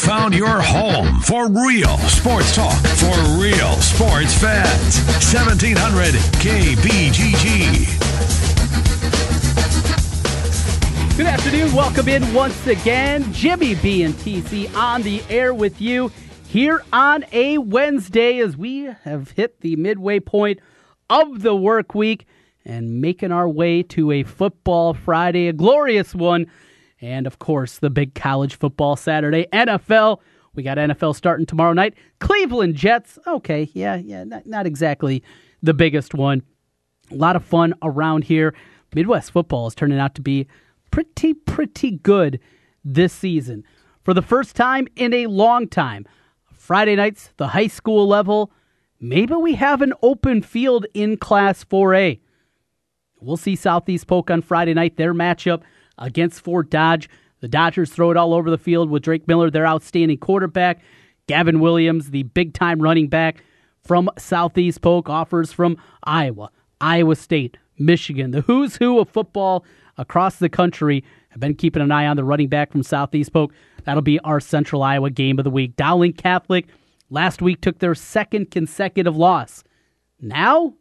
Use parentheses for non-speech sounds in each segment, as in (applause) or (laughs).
found your home for real sports talk for real sports fans. 1700 KBGG. Good afternoon. Welcome in once again. Jimmy B and TC on the air with you here on a Wednesday as we have hit the midway point of the work week and making our way to a football Friday, a glorious one. And of course, the big college football Saturday, NFL. We got NFL starting tomorrow night. Cleveland Jets. Okay, yeah, yeah, not, not exactly the biggest one. A lot of fun around here. Midwest football is turning out to be pretty, pretty good this season. For the first time in a long time, Friday nights, the high school level, maybe we have an open field in Class 4A. We'll see Southeast Polk on Friday night, their matchup against Fort Dodge. The Dodgers throw it all over the field with Drake Miller, their outstanding quarterback. Gavin Williams, the big time running back from Southeast Polk, offers from Iowa, Iowa State, Michigan. The who's who of football across the country have been keeping an eye on the running back from Southeast Polk. That'll be our Central Iowa game of the week. Dowling Catholic last week took their second consecutive loss. Now,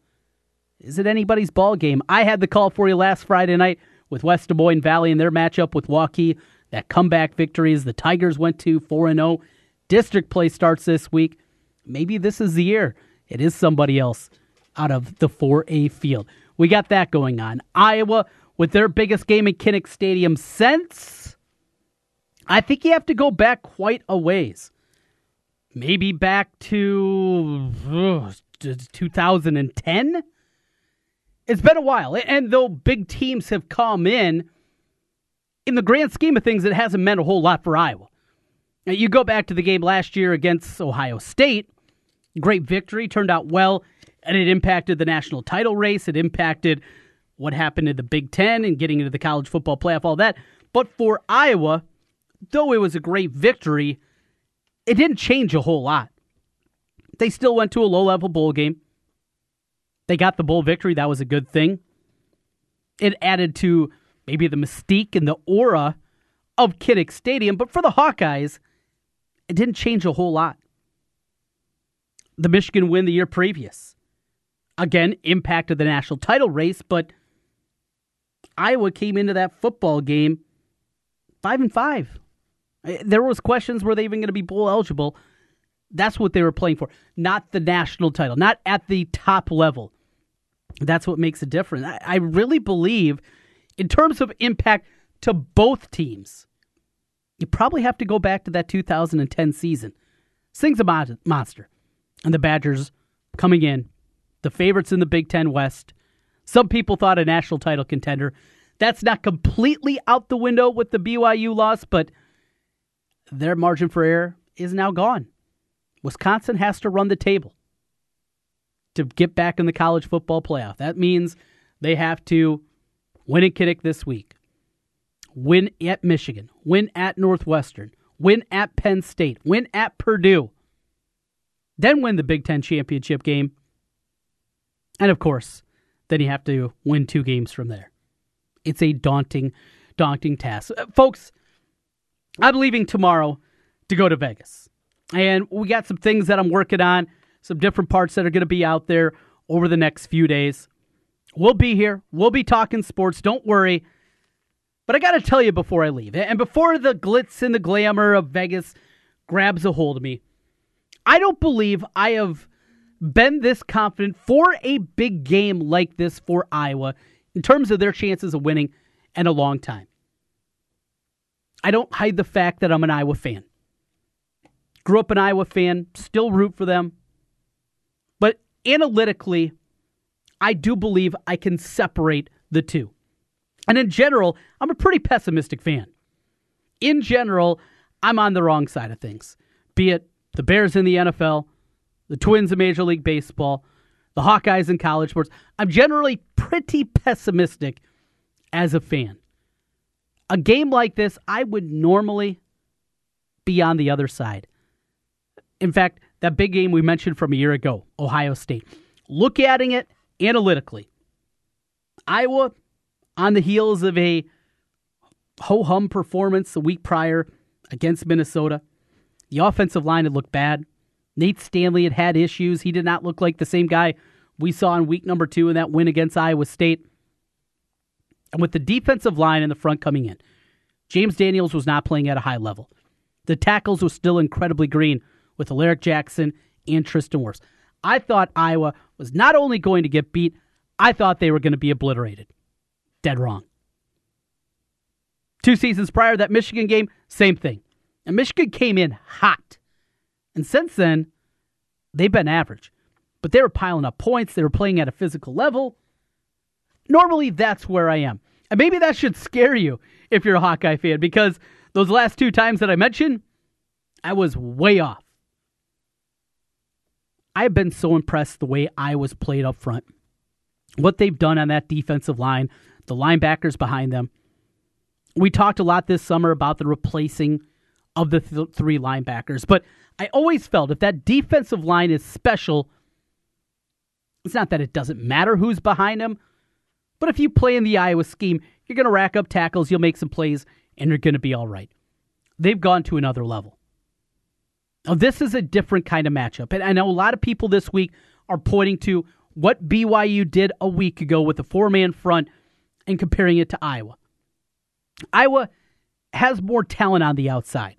is it anybody's ball game? I had the call for you last Friday night with West Des Moines Valley in their matchup with Waukee. That comeback victories the Tigers went to 4 0. District play starts this week. Maybe this is the year. It is somebody else out of the 4A field. We got that going on. Iowa with their biggest game in Kinnick Stadium since I think you have to go back quite a ways. Maybe back to uh, 2010 it's been a while. And though big teams have come in, in the grand scheme of things, it hasn't meant a whole lot for Iowa. Now, you go back to the game last year against Ohio State, great victory, turned out well, and it impacted the national title race. It impacted what happened in the Big Ten and getting into the college football playoff, all that. But for Iowa, though it was a great victory, it didn't change a whole lot. They still went to a low level bowl game. They got the bowl victory. That was a good thing. It added to maybe the mystique and the aura of Kinnick Stadium. But for the Hawkeyes, it didn't change a whole lot. The Michigan win the year previous. Again, impacted the national title race, but Iowa came into that football game five and five. Eh, there was questions were they even going to be bowl eligible. That's what they were playing for, not the national title, not at the top level. That's what makes a difference. I, I really believe, in terms of impact to both teams, you probably have to go back to that 2010 season. Sing's a monster. And the Badgers coming in, the favorites in the Big Ten West. Some people thought a national title contender. That's not completely out the window with the BYU loss, but their margin for error is now gone. Wisconsin has to run the table to get back in the college football playoff. That means they have to win at Kinnick this week, win at Michigan, win at Northwestern, win at Penn State, win at Purdue, then win the Big Ten championship game. And of course, then you have to win two games from there. It's a daunting, daunting task. Uh, folks, I'm leaving tomorrow to go to Vegas. And we got some things that I'm working on some different parts that are going to be out there over the next few days. We'll be here. We'll be talking sports. Don't worry. But I got to tell you before I leave, and before the glitz and the glamour of Vegas grabs a hold of me, I don't believe I have been this confident for a big game like this for Iowa in terms of their chances of winning in a long time. I don't hide the fact that I'm an Iowa fan. Grew up an Iowa fan, still root for them analytically, I do believe I can separate the two. And in general, I'm a pretty pessimistic fan. In general, I'm on the wrong side of things, be it the Bears in the NFL, the Twins in Major League Baseball, the Hawkeyes in college sports. I'm generally pretty pessimistic as a fan. A game like this, I would normally be on the other side. In fact, that big game we mentioned from a year ago, Ohio State. Look at it analytically. Iowa, on the heels of a ho hum performance the week prior against Minnesota, The offensive line had looked bad. Nate Stanley had had issues. He did not look like the same guy we saw in week number two in that win against Iowa State. And with the defensive line in the front coming in, James Daniels was not playing at a high level. The tackles were still incredibly green with Alaric Jackson and Tristan Wirfs. I thought Iowa was not only going to get beat, I thought they were going to be obliterated. Dead wrong. Two seasons prior, that Michigan game, same thing. And Michigan came in hot. And since then, they've been average. But they were piling up points. They were playing at a physical level. Normally, that's where I am. And maybe that should scare you if you're a Hawkeye fan, because those last two times that I mentioned, I was way off. I've been so impressed the way I was played up front. What they've done on that defensive line, the linebackers behind them. We talked a lot this summer about the replacing of the th- three linebackers, but I always felt if that defensive line is special, it's not that it doesn't matter who's behind them, but if you play in the Iowa scheme, you're going to rack up tackles, you'll make some plays, and you're going to be all right. They've gone to another level. Now, this is a different kind of matchup. And I know a lot of people this week are pointing to what BYU did a week ago with the four man front and comparing it to Iowa. Iowa has more talent on the outside.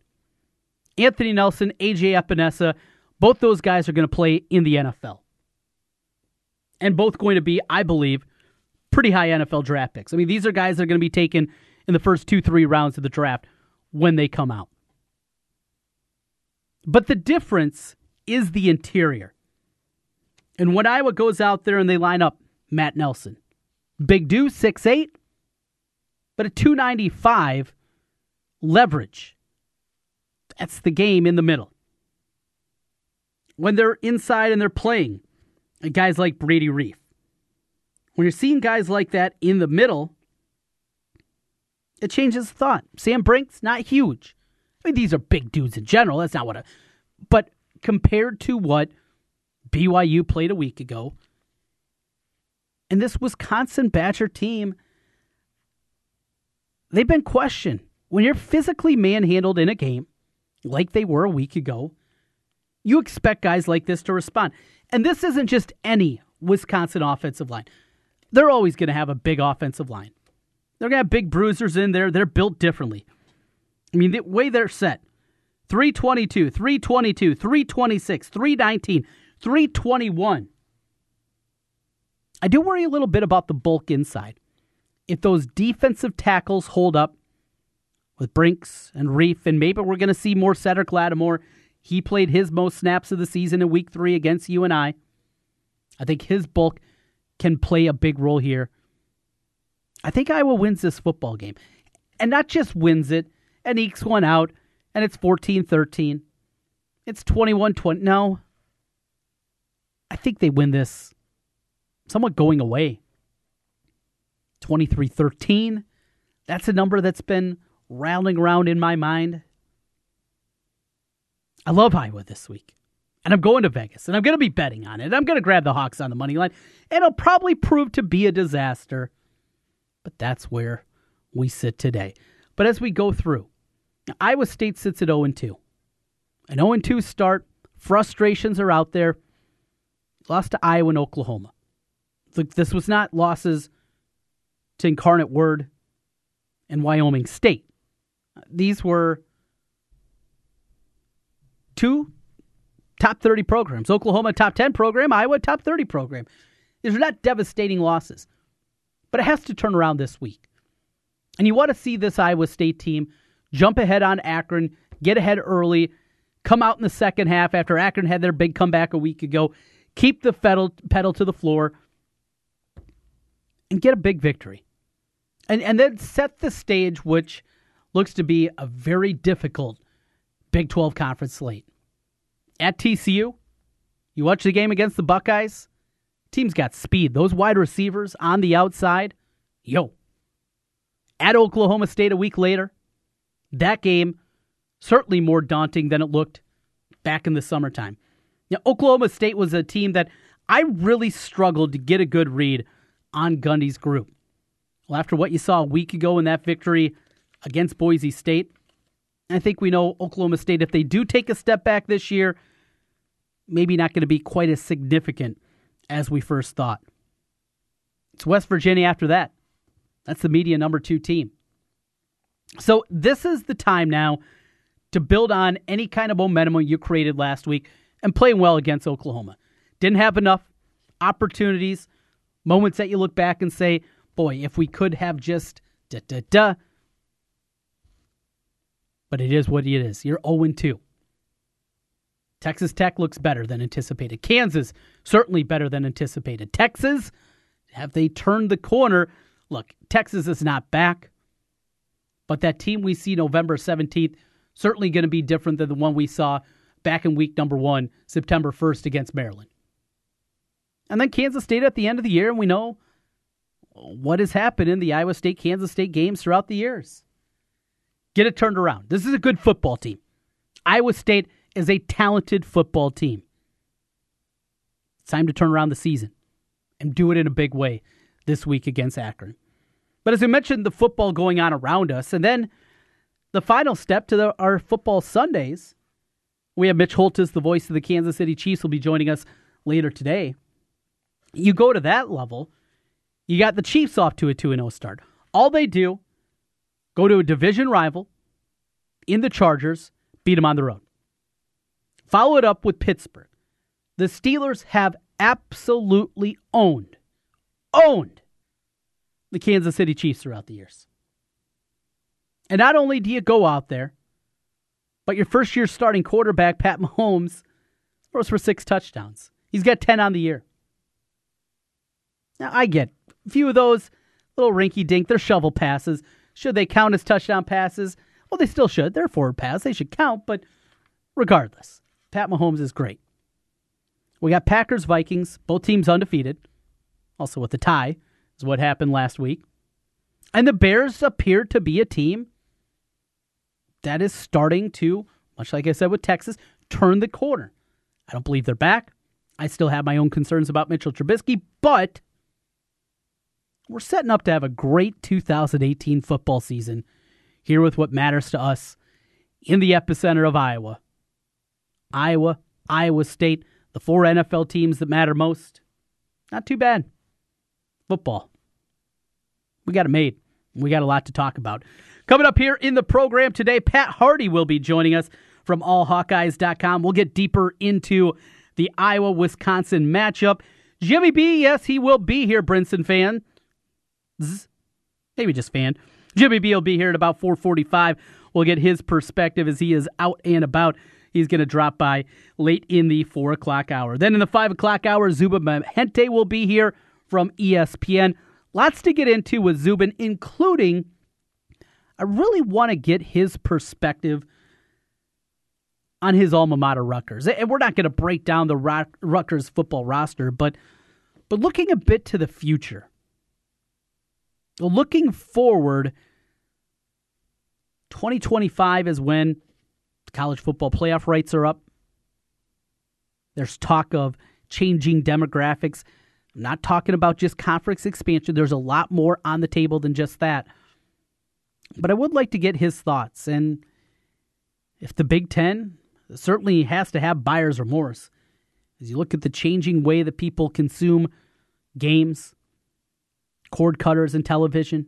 Anthony Nelson, AJ Epenesa, both those guys are going to play in the NFL. And both going to be, I believe, pretty high NFL draft picks. I mean, these are guys that are going to be taken in the first two, three rounds of the draft when they come out. But the difference is the interior. And when Iowa goes out there and they line up Matt Nelson, big six eight, but a 295 leverage. That's the game in the middle. When they're inside and they're playing, uh, guys like Brady Reiff. When you're seeing guys like that in the middle, it changes the thought. Sam Brincks's not huge. I mean, these are big dudes in general. That's not what I. But compared to what BYU played a week ago, and this Wisconsin Badger team, they've been questioned. When you're physically manhandled in a game, like they were a week ago, you expect guys like this to respond. And this isn't just any Wisconsin offensive line. They're always going to have a big offensive line. They're going to have big bruisers in there. They're built differently. I mean, the way they're set 322, 322, 326, 319, 321. I do worry a little bit about the bulk inside. If those defensive tackles hold up with Brincks and Reiff, and maybe we're going to see more Cedric Lattimore. He played his most snaps of the season in week three against UNI. I think his bulk can play a big role here. I think Iowa wins this football game. And not just wins it and ekes one out and it's 14 13. It's 21 20. No. I think they win this somewhat going away. 23 13. That's a number that's been rattling around in my mind. I love Iowa this week. And I'm going to Vegas and I'm going to be betting on it. I'm going to grab the Hawks on the money line. And it'll probably prove to be a disaster. But that's where we sit today. But as we go through, Iowa State sits at 0 2. An 0 2 start. Frustrations are out there. Lost to Iowa and Oklahoma. This was not losses to Incarnate Word and Wyoming State. These were two top 30 programs. Oklahoma, top 10 program. Iowa, top 30 program. These are not devastating losses. But it has to turn around this week. And you want to see this Iowa State team jump ahead on Akron, get ahead early, come out in the second half after Akron had their big comeback a week ago, keep the pedal, pedal to the floor, and get a big victory. And, and then set the stage, which looks to be a very difficult Big 12 conference slate. At TCU, you watch the game against the Buckeyes, team's got speed. Those wide receivers on the outside, yo. At Oklahoma State a week later, that game certainly more daunting than it looked back in the summertime. Now, Oklahoma State was a team that I really struggled to get a good read on Gundy's group. Well, after what you saw a week ago in that victory against Boise State, I think we know Oklahoma State, if they do take a step back this year, maybe not going to be quite as significant as we first thought. It's West Virginia after that. That's the media number two team. So this is the time now to build on any kind of momentum you created last week and playing well against Oklahoma. Didn't have enough opportunities, moments that you look back and say, boy, if we could have just da da da. But it is what it is. You're 0 2. Texas Tech looks better than anticipated. Kansas, certainly better than anticipated. Texas, have they turned the corner? Look, Texas is not back, but that team we see November 17th, certainly going to be different than the one we saw back in week number one, September 1st against Maryland. And then Kansas State at the end of the year, and we know what has happened in the Iowa State Kansas State games throughout the years. Get it turned around. This is a good football team. Iowa State is a talented football team. It's time to turn around the season and do it in a big way this week against Akron. But as we mentioned, the football going on around us, and then the final step to the, our football Sundays. We have Mitch Holthus, the voice of the Kansas City Chiefs, will be joining us later today. You go to that level, you got the Chiefs off to a 2 0 start. All they do, go to a division rival in the Chargers, beat them on the road. Follow it up with Pittsburgh. The Steelers have absolutely owned, owned the Kansas City Chiefs throughout the years. And not only do you go out there, but your first year starting quarterback, Pat Mahomes, throws for six touchdowns. He's got 10 on the year. Now, I get a few of those little rinky dink, they're shovel passes. Should they count as touchdown passes? Well, they still should. They're forward pass. They should count, but regardless, Pat Mahomes is great. We got Packers Vikings, both teams undefeated. Also with the tie is what happened last week. And the Bears appear to be a team that is starting to, much like I said with Texas, turn the corner. I don't believe they're back. I still have my own concerns about Mitchell Trubisky, but we're setting up to have a great 2018 football season here with what matters to us in the epicenter of Iowa. Iowa, Iowa State, the four NFL teams that matter most. Not too bad. Football. We got it made. We got a lot to talk about. Coming up here in the program today, Pat Hardy will be joining us from allhawkeyes.com. We'll get deeper into the Iowa Wisconsin matchup. Jimmy B, yes, he will be here, Brinson fan. Maybe just fan. Jimmy B will be here at about 445. We'll get his perspective as he is out and about. He's going to drop by late in the 4 o'clock hour. Then in the 5 o'clock hour, Zubin Mehenti will be here from ESPN. Lots to get into with Zubin, including I really want to get his perspective on his alma mater, Rutgers. And we're not going to break down the Rutgers football roster, but but looking a bit to the future, looking forward, 2025 is when college football playoff rights are up. There's talk of changing demographics. I'm not talking about just conference expansion. There's a lot more on the table than just that. But I would like to get his thoughts. And if the Big Ten certainly has to have buyer's remorse, as you look at the changing way that people consume games, cord cutters, and television,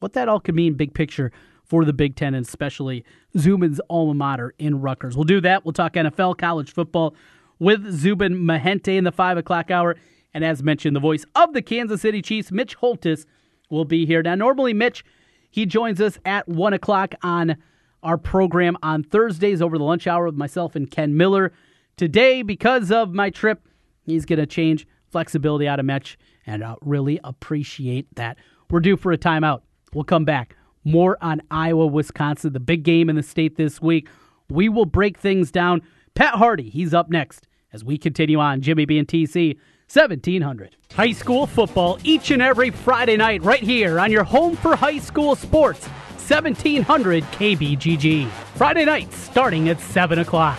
what that all could mean, big picture, for the Big Ten, and especially Zubin's alma mater in Rutgers. We'll do that. We'll talk NFL, college football with Zubin Mehenti in the 5 o'clock hour. And as mentioned, the voice of the Kansas City Chiefs, Mitch Holthus, will be here. Now, normally, Mitch he joins us at 1 o'clock on our program on Thursdays over the lunch hour with myself and Ken Miller. Today, because of my trip, he's going to change flexibility out of Mitch, and I really appreciate that. We're due for a timeout. We'll come back. More on Iowa, Wisconsin, the big game in the state this week. We will break things down. Pat Hardy, he's up next as we continue on Jimmy B and TC 1700. High school football each and every Friday night right here on your home for high school sports 1700 KBGG. Friday nights starting at 7 o'clock.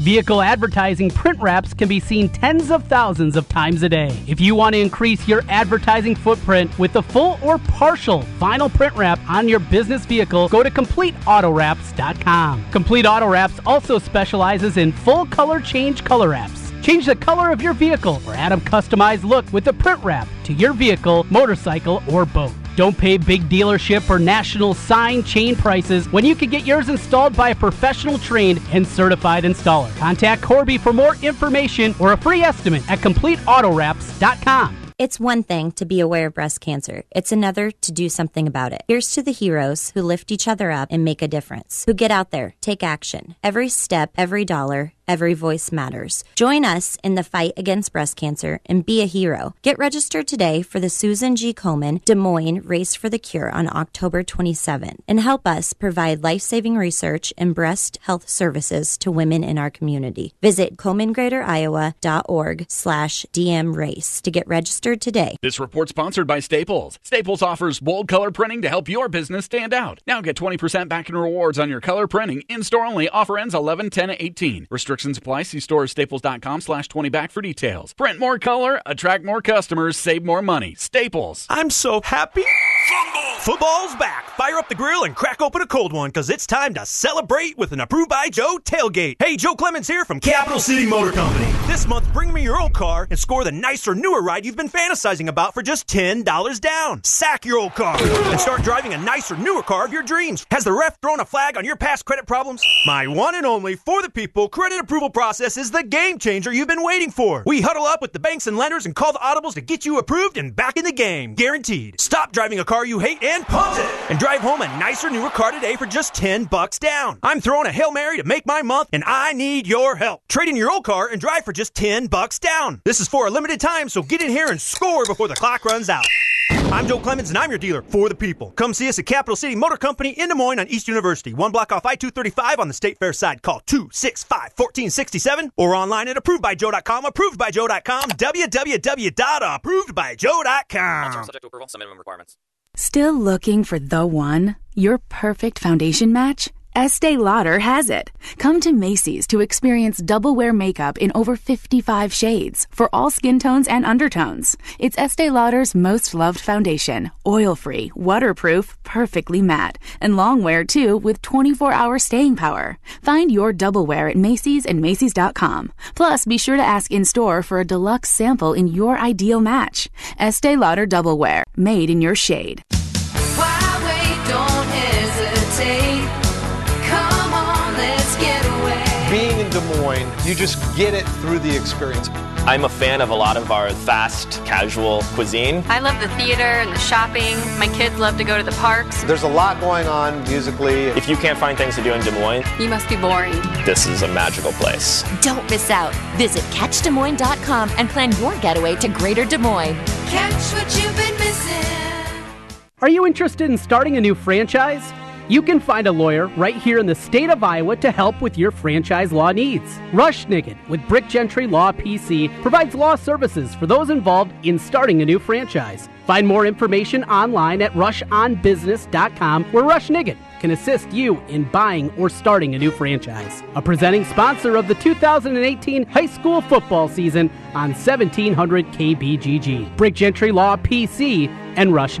Vehicle advertising print wraps can be seen tens of thousands of times a day. If you want to increase your advertising footprint with the full or partial vinyl print wrap on your business vehicle, go to CompleteAutoWraps.com. Complete Auto Wraps also specializes in full color change color wraps. Change the color of your vehicle or add a customized look with a print wrap to your vehicle, motorcycle, or boat. Don't pay big dealership or national sign chain prices when you can get yours installed by a professional trained and certified installer. Contact Corby for more information or a free estimate at CompleteAutoWraps.com. It's one thing to be aware of breast cancer. It's another to do something about it. Here's to the heroes who lift each other up and make a difference, who get out there, take action. Every step, every dollar, every voice matters. Join us in the fight against breast cancer and be a hero. Get registered today for the Susan G. Komen Des Moines Race for the Cure on October 27 and help us provide life-saving research and breast health services to women in our community. Visit komengreateriowa.org slash DM race to get registered today. This report sponsored by Staples. Staples offers bold color printing to help your business stand out. Now get 20% back in rewards on your color printing. In-store only. Offer ends 11 10 18. Restrictions apply. See store staples.com slash 20 back for details. Print more color, attract more customers, save more money. Staples. I'm so happy. Football's back. Fire up the grill and crack open a cold one because it's time to celebrate with an approved by Joe tailgate. Hey, Joe Clemens here from Capital City Motor Company. This month, bring me your old car and score the nicer, newer ride you've been fantasizing about for just $10 down. Sack your old car and start driving a nicer, newer car of your dreams. Has the ref thrown a flag on your past credit problems? My one and only for the people credit approval process is the game changer you've been waiting for. We huddle up with the banks and lenders and call the audibles to get you approved and back in the game. Guaranteed. Stop driving a car you hate and punt it and drive home a nicer, newer car today for just 10 bucks down. I'm throwing a Hail Mary to make my month and I need your help. Trade in your old car and drive for just 10 bucks down. This is for a limited time, so get in here and score before the clock runs out. I'm Joe Clemens and I'm your dealer for the people. Come see us at Capital City Motor Company in Des Moines on East University, one block off I-235 on the State Fair side. Call 265-1467 or online at approvedbyjoe.com, approvedbyjoe.com, www.approvedbyjoe.com. subject to approval, some minimum requirements. Still looking for the one? Your perfect foundation match? Estee Lauder has it. Come to Macy's to experience double wear makeup in over 55 shades for all skin tones and undertones. It's Estee Lauder's most loved foundation. Oil free, waterproof, perfectly matte, and long wear too with 24 hour staying power. Find your double wear at Macy's and Macy's.com. Plus, be sure to ask in store for a deluxe sample in your ideal match. Estee Lauder Double Wear, made in your shade. You just get it through the experience. I'm a fan of a lot of our fast, casual cuisine. I love the theater and the shopping. My kids love to go to the parks. There's a lot going on musically. If you can't find things to do in Des Moines, You must be boring. this is a magical place. Don't miss out. Visit CatchDesMoines.com and plan your getaway to Greater Des Moines. Catch what you've been missing. Are you interested in starting a new franchise? You can find a lawyer right here in the state of Iowa to help with your franchise law needs. Rush with Brick Gentry Law PC provides law services for those involved in starting a new franchise. Find more information online at rushonbusiness.com where Rush can assist you in buying or starting a new franchise. A presenting sponsor of the 2018 high school football season on 1700 KBGG. Brick Gentry Law PC and Rush.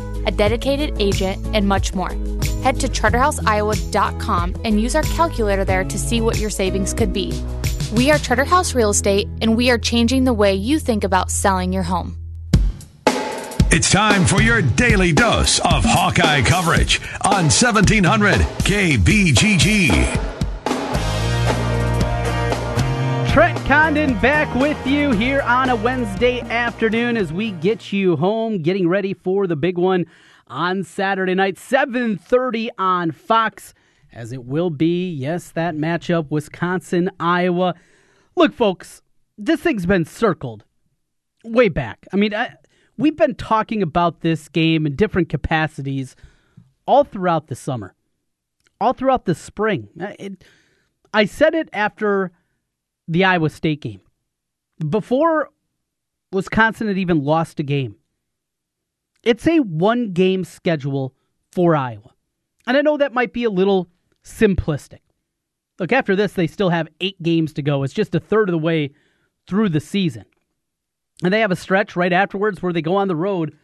a dedicated agent, and much more. Head to charterhouseiowa.com and use our calculator there to see what your savings could be. We are Charterhouse Real Estate, and we are changing the way you think about selling your home. It's time for your daily dose of Hawkeye coverage on 1700 KBGG. Condon back with you here on a Wednesday afternoon as we get you home, getting ready for the big one on Saturday night, 7:30 on Fox, as it will be, yes, that matchup, Wisconsin Iowa. Look, folks, this thing's been circled way back. I mean, I, we've been talking about this game in different capacities all throughout the summer, all throughout the spring. It, I said it after the Iowa State game. Before Wisconsin had even lost a game, it's a one game schedule for Iowa. And I know that might be a little simplistic. Look, after this, they still have eight games to go. It's just a third of the way through the season. And they have a stretch right afterwards where they go on the road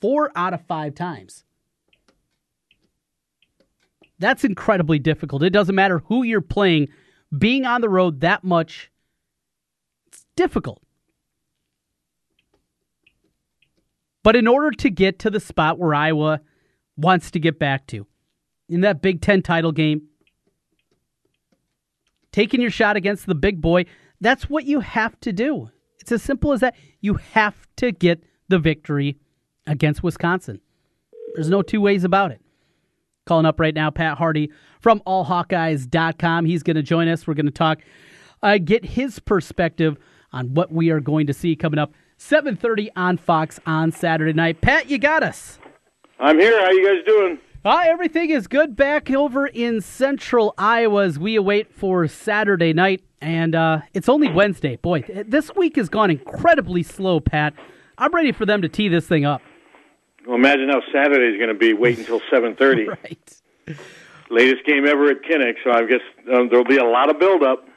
four out of five times. That's incredibly difficult. It doesn't matter who you're playing, being on the road that much, it's difficult. But in order to get to the spot where Iowa wants to get back to, in that Big Ten title game, taking your shot against the big boy, that's what you have to do. It's as simple as that. You have to get the victory against Wisconsin. There's no two ways about it. Calling up right now, Pat Hardy from allhawkeyes.com. He's going to join us. We're going to talk, uh, get his perspective on what we are going to see coming up 7.30 on Fox on Saturday night. Pat, you got us. I'm here. How you guys doing? Uh, everything is good back over in central Iowa as we await for Saturday night. And uh, it's only Wednesday. Boy, th- this week has gone incredibly slow, Pat. I'm ready for them to tee this thing up. Well, imagine how Saturday is going to be. Wait until 7:30. right. Latest game ever at Kinnick, so I guess um, there'll be a lot of build-up.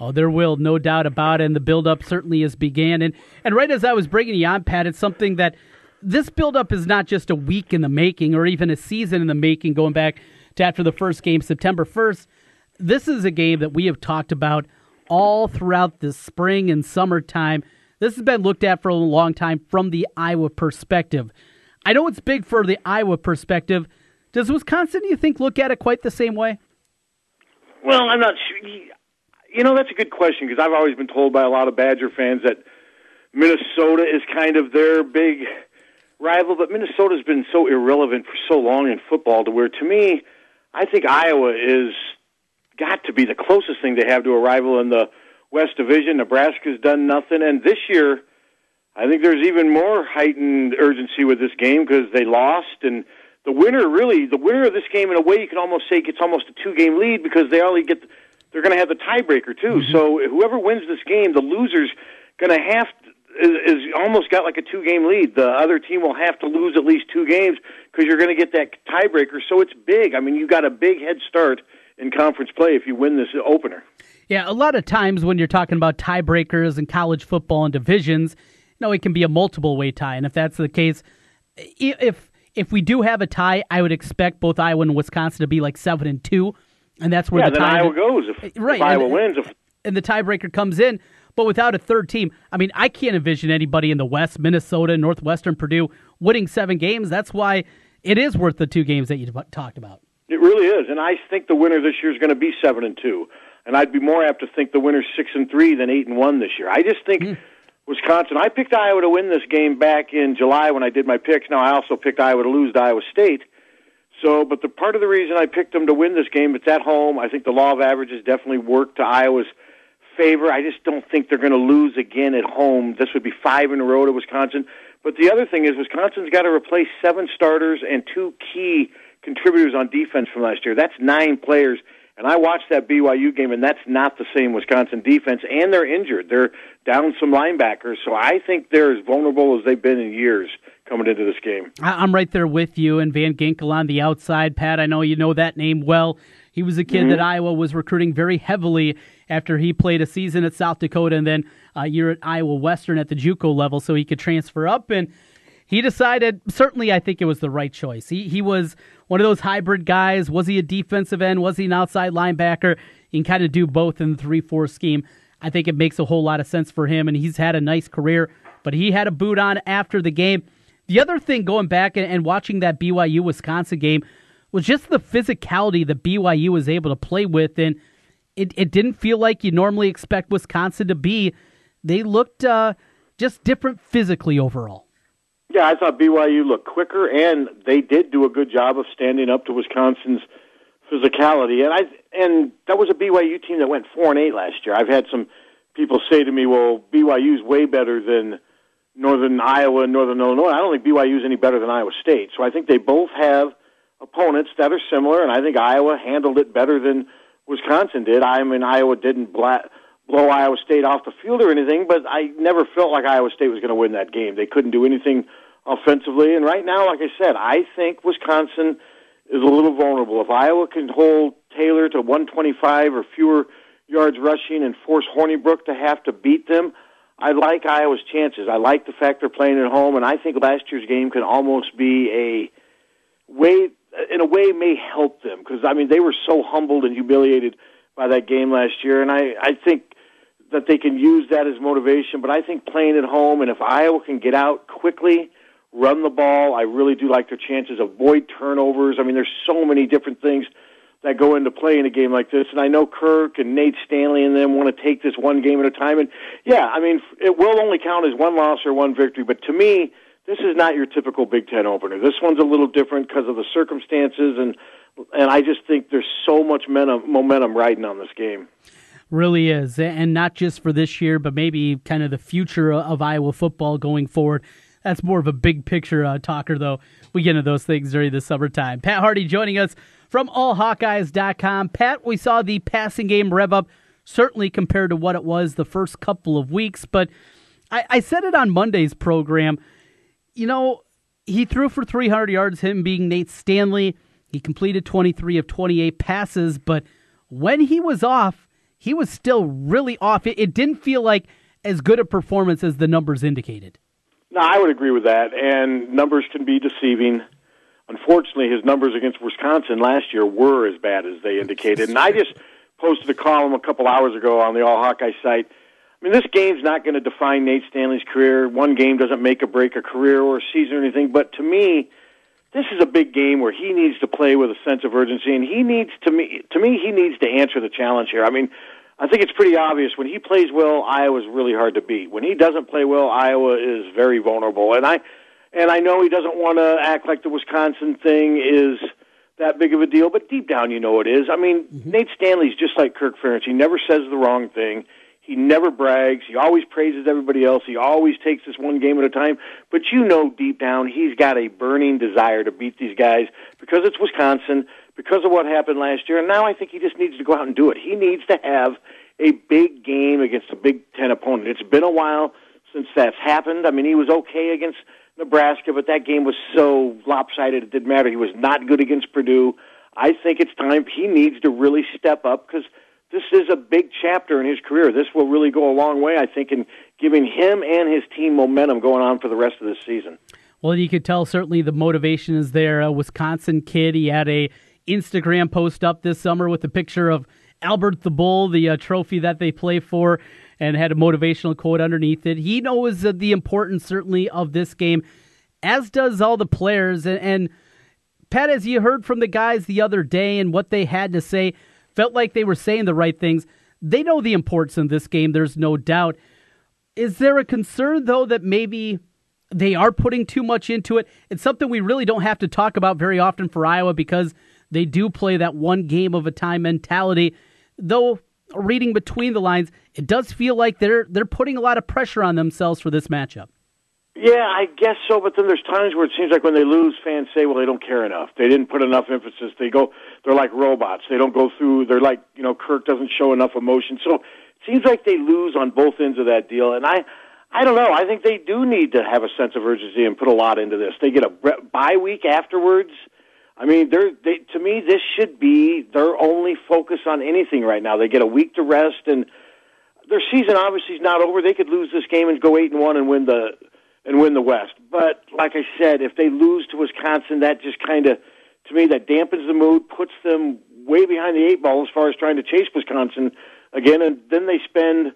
Oh, there will, no doubt about it. And the buildup certainly has began. And and right as I was bringing you on, Pat, it's something that this buildup is not just a week in the making or even a season in the making, going back to after the first game, September 1st. This is a game that we have talked about all throughout the spring and summertime. This has been looked at for a long time from the Iowa perspective. I know it's big for the Iowa perspective. Does Wisconsin, you think, look at it quite the same way? Well, I'm not sure. You know, that's a good question because I've always been told by a lot of Badger fans that Minnesota is kind of their big rival, but Minnesota's been so irrelevant for so long in football to where, to me, I think Iowa is got to be the closest thing they have to a rival in the West Division. Nebraska's done nothing, and this year, I think there's even more heightened urgency with this game because they lost, and the winner really, the winner of this game, in a way, you can almost say gets almost a two-game lead because they only get, they're going to have the tiebreaker too. Mm-hmm. So whoever wins this game, the loser's going to have is, is almost got like a two-game lead. The other team will have to lose at least two games because you're going to get that tiebreaker. So it's big. I mean, you got a big head start in conference play if you win this opener. Yeah, a lot of times when you're talking about tiebreakers in college football and divisions, know, it can be a multiple way tie. And if that's the case, if if we do have a tie, I would expect both Iowa and Wisconsin to be like seven and two, and that's where yeah, the tie Iowa goes if, right if Iowa and, wins. If and the tiebreaker comes in. But without a third team, I mean, I can't envision anybody in the West, Minnesota, Northwestern, Purdue winning seven games. That's why it is worth the two games that you talked about. It really is, and I think the winner this year is going to be seven and two, and I'd be more apt to think the winner's six and three than eight and one this year. I just think hmm. Wisconsin. I picked Iowa to win this game back in July when I did my picks. Now I also picked Iowa to lose to Iowa State. So, but the part of the reason I picked them to win this game, it's at home. I think the law of averages definitely worked to Iowa's favor. I just don't think they're going to lose again at home. This would be five in a row to Wisconsin. But the other thing is Wisconsin's got to replace seven starters and two key contributors on defense from last year. That's nine players. And I watched that BYU game, and that's not the same Wisconsin defense. And they're injured. They're down some linebackers. So I think they're as vulnerable as they've been in years coming into this game. I'm right there with you. And Van Ginkel on the outside. Pat, I know you know that name well. He was a kid Mhm. that Iowa was recruiting very heavily after he played a season at South Dakota and then a year at Iowa Western at the JUCO level, so he could transfer up. And he decided. Certainly, I think it was the right choice. He he was one of those hybrid guys. Was he a defensive end? Was he an outside linebacker? You can kind of do both in the three-four scheme. I think it makes a whole lot of sense for him, and he's had a nice career. But he had a boot on after the game. The other thing, going back and, and watching that BYU Wisconsin game, was just the physicality that BYU was able to play with, and it, it didn't feel like you normally expect Wisconsin to be. They looked uh, just different physically overall. Yeah, I thought BYU looked quicker, and they did do a good job of standing up to Wisconsin's physicality. And I and that was a BYU team that went four and eight last year. I've had some people say to me, "Well, BYU's way better than Northern Iowa and Northern Illinois." I don't think BYU's any better than Iowa State. So I think they both have opponents that are similar, and I think Iowa handled it better than Wisconsin did. I mean, Iowa didn't bla- blow Iowa State off the field or anything, but I never felt like Iowa State was going to win that game. They couldn't do anything offensively, and right now, like I said, I think Wisconsin is a little vulnerable. If Iowa can hold Taylor to 125 or fewer yards rushing and force Hornibrook to have to beat them, I like Iowa's chances. I like the fact they're playing at home, and I think last year's game can almost be a way, in a way, may help them because I mean they were so humbled and humiliated by that game last year, and I I think that they can use that as motivation. But I think playing at home, and if Iowa can get out quickly, run the ball, I really do like their chances. Avoid turnovers. I mean, there's so many different things that go into play in a game like this. And I know Kirk and Nate Stanley and them want to take this one game at a time. And yeah, I mean, it will only count as one loss or one victory. But to me, this is not your typical Big Ten opener. This one's a little different because of the circumstances, and and I just think there's so much momentum, momentum riding on this game. Really is, and not just for this year, but maybe kind of the future of Iowa football going forward. That's more of a big picture uh, talker, though. We get into those things during the summertime. Pat Hardy joining us from allhawkeyes.com. Pat, we saw the passing game rev up, certainly compared to what it was the first couple of weeks, but I, I said it on Monday's program. You know, he threw for 300 yards, him being Nate Stanley. He completed 23 of 28 passes, but when he was off, he was still really off. It, it didn't feel like as good a performance as the numbers indicated. No, I would agree with that. And numbers can be deceiving. Unfortunately, his numbers against Wisconsin last year were as bad as they indicated. And I just posted a column a couple hours ago on the All Hawkeye site. I mean, this game's not going to define Nate Stanley's career. One game doesn't make or break a career or a season or anything. But to me, this is a big game where he needs to play with a sense of urgency, and he needs to me. To me, he needs to answer the challenge here. I mean, I think it's pretty obvious when he plays well, Iowa's really hard to beat. When he doesn't play well, Iowa is very vulnerable. And I and I know he doesn't want to act like the Wisconsin thing is that big of a deal, but deep down you know it is. I mean, mm-hmm. Nate Stanley's just like Kirk Ferentz. He never says the wrong thing. He never brags. He always praises everybody else. He always takes this one game at a time. But you know deep down he's got a burning desire to beat these guys because it's Wisconsin, because of what happened last year. And now I think he just needs to go out and do it. He needs to have a big game against a Big Ten opponent. It's been a while since that's happened. I mean, he was okay against Nebraska, but that game was so lopsided it didn't matter. He was not good against Purdue. I think it's time he needs to really step up because this is a big chapter in his career. This will really go a long way, I think, in giving him and his team momentum going on for the rest of this season. Well, you could tell certainly the motivation is there. A Wisconsin kid. He had a Instagram post up this summer with a picture of Albert the Bull, the uh, trophy that they play for, and had a motivational quote underneath it. He knows uh, the importance certainly of this game, as does all the players. And, and Pat, as you heard from the guys the other day and what they had to say, felt like they were saying the right things. They know the importance in this game. There's no doubt. Is there a concern though that maybe they are putting too much into it? It's something we really don't have to talk about very often for Iowa because they do play that one game of a time mentality. Though reading between the lines, it does feel like they're they're putting a lot of pressure on themselves for this matchup. Yeah, I guess so. But then there's times where it seems like when they lose, fans say, "Well, they don't care enough. They didn't put enough emphasis. They go, they're like robots. They don't go through. They're like, you know, Kirk doesn't show enough emotion. So it seems like they lose on both ends of that deal. And I, I don't know. I think they do need to have a sense of urgency and put a lot into this. They get a bye week afterwards. I mean, they're they, to me this should be their only focus on anything right now. They get a week to rest, and their season obviously is not over. They could lose this game and go eight and one and win the and win the West. But like I said, if they lose to Wisconsin, that just kind of to me that dampens the mood, puts them way behind the eight ball as far as trying to chase Wisconsin again, and then they spend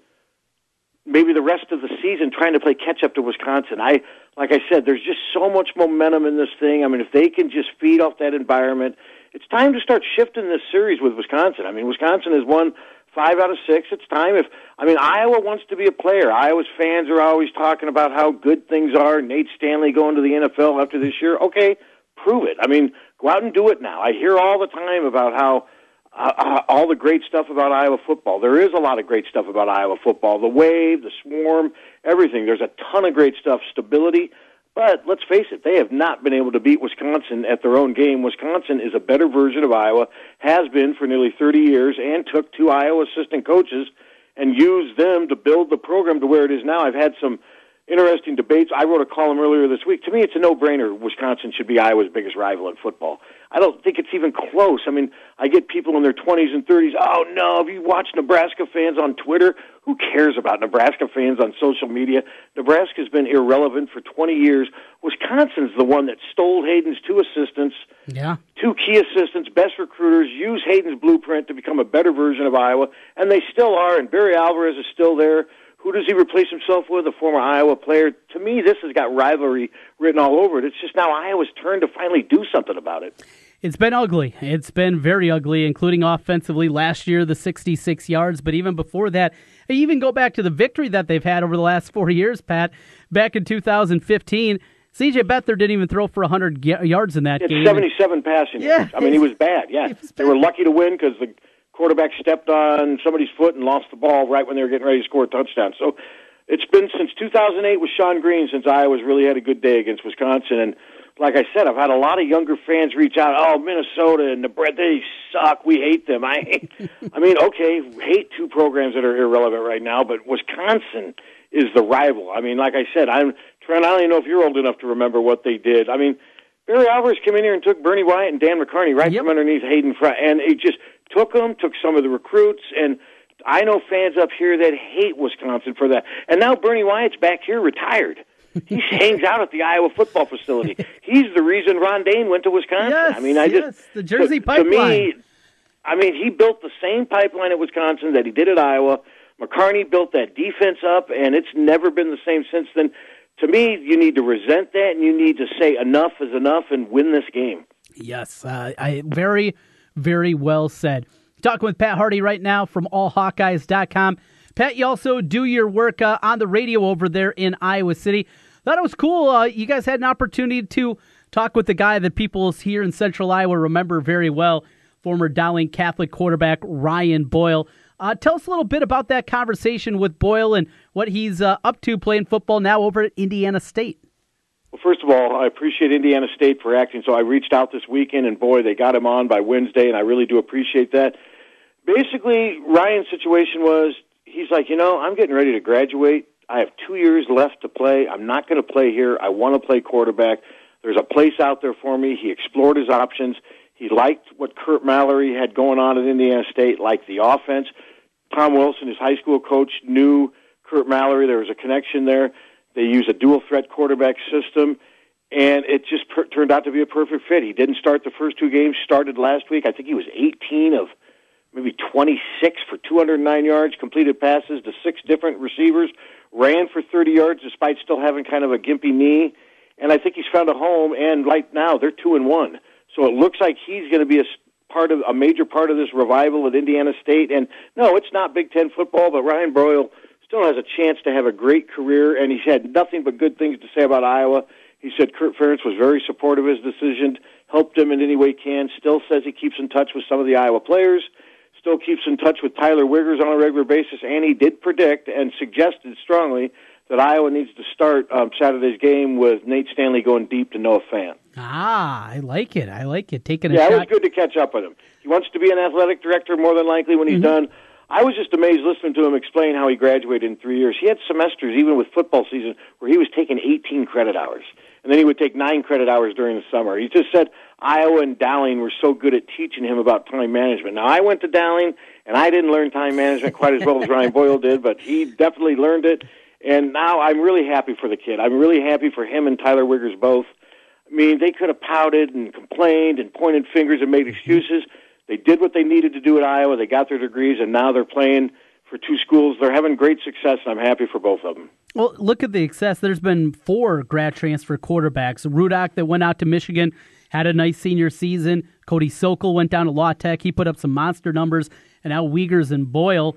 maybe the rest of the season trying to play catch up to Wisconsin. I like I said, there's just so much momentum in this thing. I mean, if they can just feed off that environment, it's time to start shifting this series with Wisconsin. I mean, Wisconsin has won five out of six. It's time. If I mean, Iowa wants to be a player. Iowa's fans are always talking about how good things are. Nate Stanley going to the NFL after this year. Okay, prove it. I mean, go out and do it now. I hear all the time about how uh, uh, all the great stuff about Iowa football. There is a lot of great stuff about Iowa football. The wave, the swarm, everything. There's a ton of great stuff. Stability. But let's face it, they have not been able to beat Wisconsin at their own game. Wisconsin is a better version of Iowa, has been for nearly 30 years, and took two Iowa assistant coaches and used them to build the program to where it is now. I've had some interesting debates. I wrote a column earlier this week. To me, it's a no-brainer. Wisconsin should be Iowa's biggest rival in football. I don't think it's even close. I mean, I get people in their 20s and 30s. Oh no, have you watched Nebraska fans on Twitter? Who cares about Nebraska fans on social media? Nebraska's been irrelevant for 20 years. Wisconsin's the one that stole Hayden's two assistants, Yeah. two key assistants, best recruiters, use Hayden's blueprint to become a better version of Iowa, and they still are. And Barry Alvarez is still there. Who does he replace himself with? A former Iowa player. To me, this has got rivalry written all over it. It's just now Iowa's turn to finally do something about it. It's been ugly. It's been very ugly, including offensively last year, the 66 yards. But even before that, I even go back to the victory that they've had over the last four years, Pat. Back in 2015, CJ Beathard didn't even throw for 100 yards in that It's game. 77 passing Yeah, yards. I mean, he was bad. Yeah, they were lucky to win because the quarterback stepped on somebody's foot and lost the ball right when they were getting ready to score a touchdown. So it's been since 2008 with Shonn Greene since Iowa's really had a good day against Wisconsin. And like I said, I've had a lot of younger fans reach out. Oh, Minnesota and Nebraska, they suck. We hate them. I hate. I mean, okay, hate two programs that are irrelevant right now, but Wisconsin is the rival. I mean, like I said, I'm Trent. I don't even know if you're old enough to remember what they did. I mean, Barry Alvarez came in here and took Bernie Wyatt and Dan McCarney right from underneath Hayden Fry, and it just took them, took some of the recruits, and I know fans up here that hate Wisconsin for that. And now Bernie Wyatt's back here retired. He (laughs) hangs out at the Iowa football facility. He's the reason Ron Dayne went to Wisconsin. Yes, I mean, I yes, just the Jersey to, to me. I mean, he built the same pipeline at Wisconsin that he did at Iowa. McCarney built that defense up, and it's never been the same since then. To me, you need to resent that, and you need to say enough is enough and win this game. Yes, uh, I very, very well said. Talking with Pat Hardy right now from allhawkeyes.com. Pat, you also do your work uh, on the radio over there in Iowa City. Thought it was cool. Uh, you guys had an opportunity to talk with the guy that people here in Central Iowa remember very well, former Dowling Catholic quarterback Ryan Boyle. Uh, tell us a little bit about that conversation with Boyle and what he's uh, up to playing football now over at Indiana State. Well, first of all, I appreciate Indiana State for acting. So I reached out this weekend, and boy, they got him on by Wednesday, and I really do appreciate that. Basically, Ryan's situation was he's like, you know, I'm getting ready to graduate. I have two years left to play. I'm not going to play here. I want to play quarterback. There's a place out there for me. He explored his options. He liked what Curt Mallory had going on at Indiana State, liked the offense. Tom Wilson, his high school coach, knew Curt Mallory. There was a connection there. They use a dual threat quarterback system, and it just per- turned out to be a perfect fit. He didn't start the first two games. Started last week. I think he was 18 of maybe 26 for 209 yards, completed passes to six different receivers, ran for 30 yards despite still having kind of a gimpy knee. And I think he's found a home. And right now they're two and one, so it looks like he's going to be a part of a major part of this revival at Indiana State. And no, it's not Big Ten football, but Ryan Boyle still has a chance to have a great career. And he's had nothing but good things to say about Iowa. He said Kirk Ferentz was very supportive of his decision, helped him in any way he can. Still says he keeps in touch with some of the Iowa players still keeps in touch with Tyler Wiegers on a regular basis, and he did predict and suggested strongly that Iowa needs to start um, Saturday's game with Nate Stanley going deep to Noah Fant. Ah, I like it. I like it. Taking a Yeah, it was good to catch up with him. He wants to be an athletic director more than likely when he's Mm-hmm. done. I was just amazed listening to him explain how he graduated in three years. He had semesters, even with football season, where he was taking 18 credit hours. And then he would take nine credit hours during the summer. He just said Iowa and Dowling were so good at teaching him about time management. Now, I went to Dowling, and I didn't learn time management quite as well as Ryan Boyle did, but he definitely learned it. And now I'm really happy for the kid. I'm really happy for him and Tyler Wiegers both. I mean, they could have pouted and complained and pointed fingers and made excuses. They did what they needed to do at Iowa. They got their degrees, and now they're playing for two schools. They're having great success, and I'm happy for both of them. Well, look at the success. There's been four grad transfer quarterbacks. Rudock that went out to Michigan had a nice senior season. Cody Sokol went down to La Tech. He put up some monster numbers. And now Wiegers and Boyle.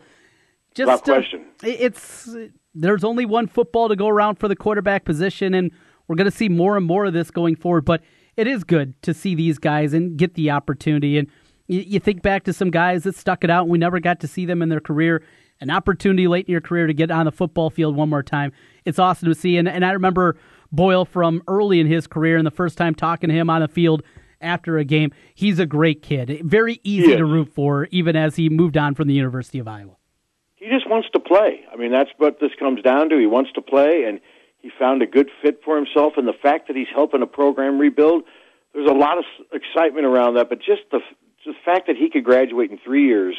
Just Without uh, question. it- it's there's only one football to go around for the quarterback position, and we're going to see more and more of this going forward. But it is good to see these guys and get the opportunity. And you, you think back to some guys that stuck it out, and we never got to see them in their career. An opportunity late in your career to get on the football field one more time. It's awesome to see. And, and I remember Boyle from early in his career, and the first time talking to him on the field after a game. He's a great kid, very easy to root for, even as he moved on from the University of Iowa. He just wants to play. I mean, that's what this comes down to. He wants to play, and he found a good fit for himself. And the fact that he's helping a program rebuild, there's a lot of excitement around that. But just the, the fact that he could graduate in three years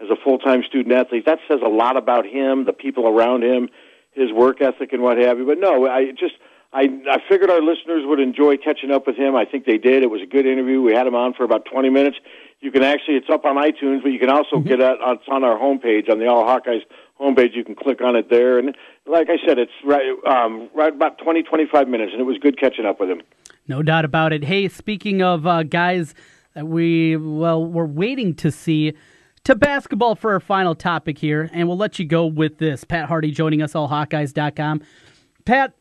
as a full-time student athlete, that says a lot about him, the people around him, his work ethic, and what have you. But no, I just. I, I figured our listeners would enjoy catching up with him. I think they did. It was a good interview. We had him on for about 20 minutes. You can actually, it's up on iTunes, but you can also get it, it's on our homepage, on the All Hawkeyes homepage. You can click on it there. And like I said, it's right, um, right about 20, 25 minutes, and it was good catching up with him. No doubt about it. Hey, speaking of uh, guys that we, well, we're waiting to see, to basketball for our final topic here, and we'll let you go with this. Pat Hardy joining us, allhawkeyes.com. Pat,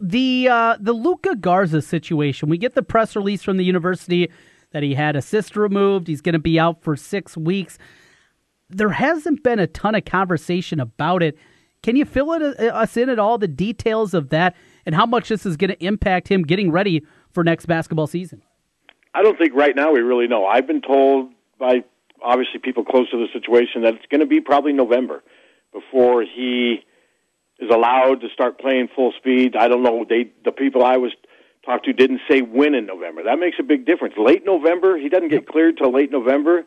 the uh, the Luka Garza situation. We get the press release from the university that he had a cyst removed. He's going to be out for six weeks. There hasn't been a ton of conversation about it. Can you fill it, uh, us in at all the details of that and how much this is going to impact him getting ready for next basketball season? I don't think right now we really know. I've been told by obviously people close to the situation that it's going to be probably November before he is allowed to start playing full speed. I don't know. They the people I was talked to didn't say when in November. That makes a big difference. Late November, he doesn't get cleared till late November.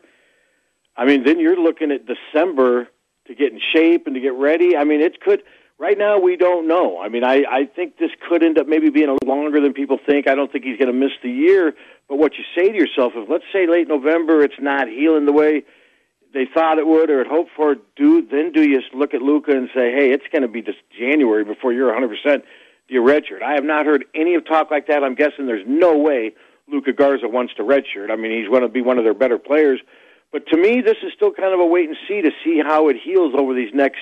I mean, then you're looking at December to get in shape and to get ready. I mean, it could. Right now, we don't know. I mean, I, I think this could end up maybe being a little longer than people think. I don't think he's going to miss the year. But what you say to yourself, if let's say late November it's not healing the way they thought it would or had hoped for, do then do you look at Luka and say, hey, it's going to be just January before you're 100 percent your redshirt? I have not heard any of talk like that. I'm guessing there's no way Luka Garza wants to redshirt. I mean, he's going to be one of their better players. But to me, this is still kind of a wait and see to see how it heals over these next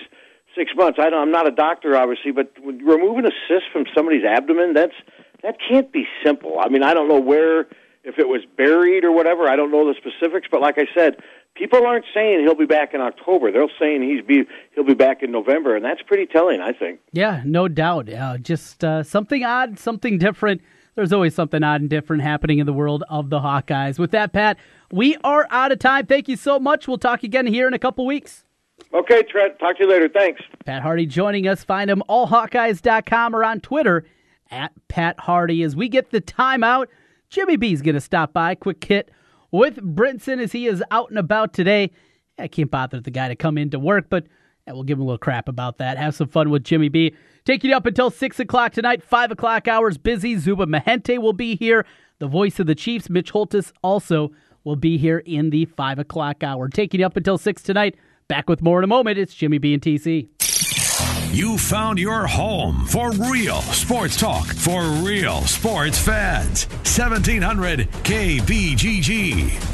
six months. I don't, I'm not a doctor, obviously, but removing a cyst from somebody's abdomen, that's that can't be simple. I mean, I don't know where if it was buried or whatever. I don't know the specifics, but like I said, people aren't saying he'll be back in October. They're saying he's be he'll be back in November, and that's pretty telling, I think. Yeah, no doubt. Uh, just uh, something odd, something different. There's always something odd and different happening in the world of the Hawkeyes. With that, Pat, we are out of time. Thank you so much. We'll talk again here in a couple weeks. Okay, Trent. Talk to you later. Thanks. Pat Hardy joining us. Find him allhawkeyes.com or on Twitter at Pat Hardy. As we get the timeout, Jimmy B's going to stop by. Quick hit with Brinson as he is out and about today. I can't bother the guy to come in to work, but we'll give him a little crap about that. Have some fun with Jimmy B. Taking you up until 6 o'clock tonight, 5 o'clock hours busy. Zubin Mehenti will be here. The voice of the Chiefs, Mitch Holthus, also will be here in the 5 o'clock hour. Taking you up until 6 tonight. Back with more in a moment. It's Jimmy B and TC. You found your home for real sports talk for real sports fans. 1700 KBGG.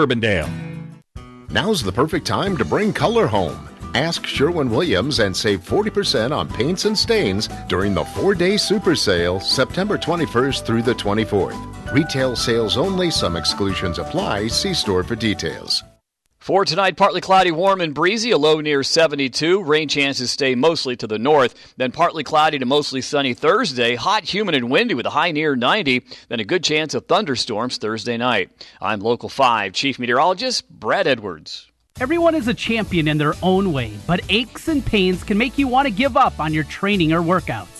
IA-Urbandale. Now's the perfect time to bring color home. Ask Sherwin Williams and save 40% on paints and stains during the four day super sale, September 21st through the 24th. Retail sales only, some exclusions apply. See store for details. For tonight, partly cloudy, warm, and breezy, a low near 72. Rain chances stay mostly to the north. Then partly cloudy to mostly sunny Thursday. Hot, humid, and windy with a high near 90. Then a good chance of thunderstorms Thursday night. I'm Local 5 Chief Meteorologist Brad Edwards. Everyone is a champion in their own way, but aches and pains can make you want to give up on your training or workouts.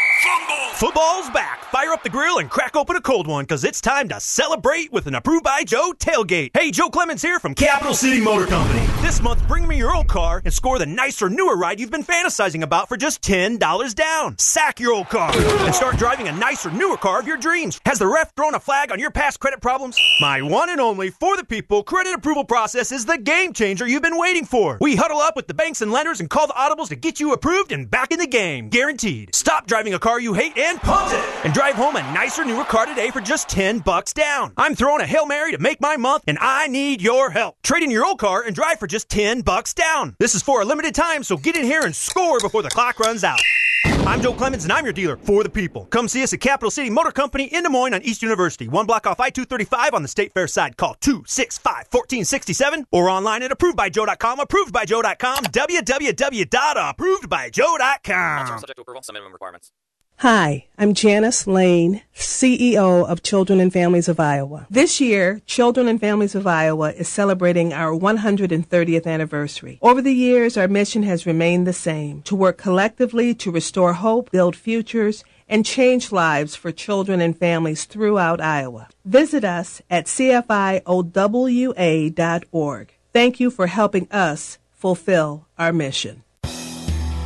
Football's back. Fire up the grill and crack open a cold one because it's time to celebrate with an approved by Joe tailgate. Hey, Joe Clemens here from Capital City Motor Company. This month, bring me your old car and score the nicer, newer ride you've been fantasizing about for just $10 down. Sack your old car and start driving a nicer, newer car of your dreams. Has the ref thrown a flag on your past credit problems? My one and only for the people credit approval process is the game changer you've been waiting for. We huddle up with the banks and lenders and call the audibles to get you approved and back in the game. Guaranteed. Stop driving a car you hate and punt it and drive home a nicer, newer car today for just 10 bucks down. I'm throwing a Hail Mary to make my month and I need your help. Trade in your old car and drive for just 10 bucks down. This is for a limited time, so get in here and score before the clock runs out. I'm Joe Clemens and I'm your dealer for the people. Come see us at Capital City Motor Company in Des Moines on East University. One block off I-235 on the State Fair side. Call 265-1467 or online at approvedbyjoe.com. Approvedbyjoe.com. www.approvedbyjoe.com. Subject to approval, some minimum requirements. Hi, I'm Janice Lane, CEO of Children and Families of Iowa. This year, Children and Families of Iowa is celebrating our 130th anniversary. Over the years, our mission has remained the same to work collectively to restore hope, build futures, and change lives for children and families throughout Iowa. Visit us at cfiowa.org. Thank you for helping us fulfill our mission.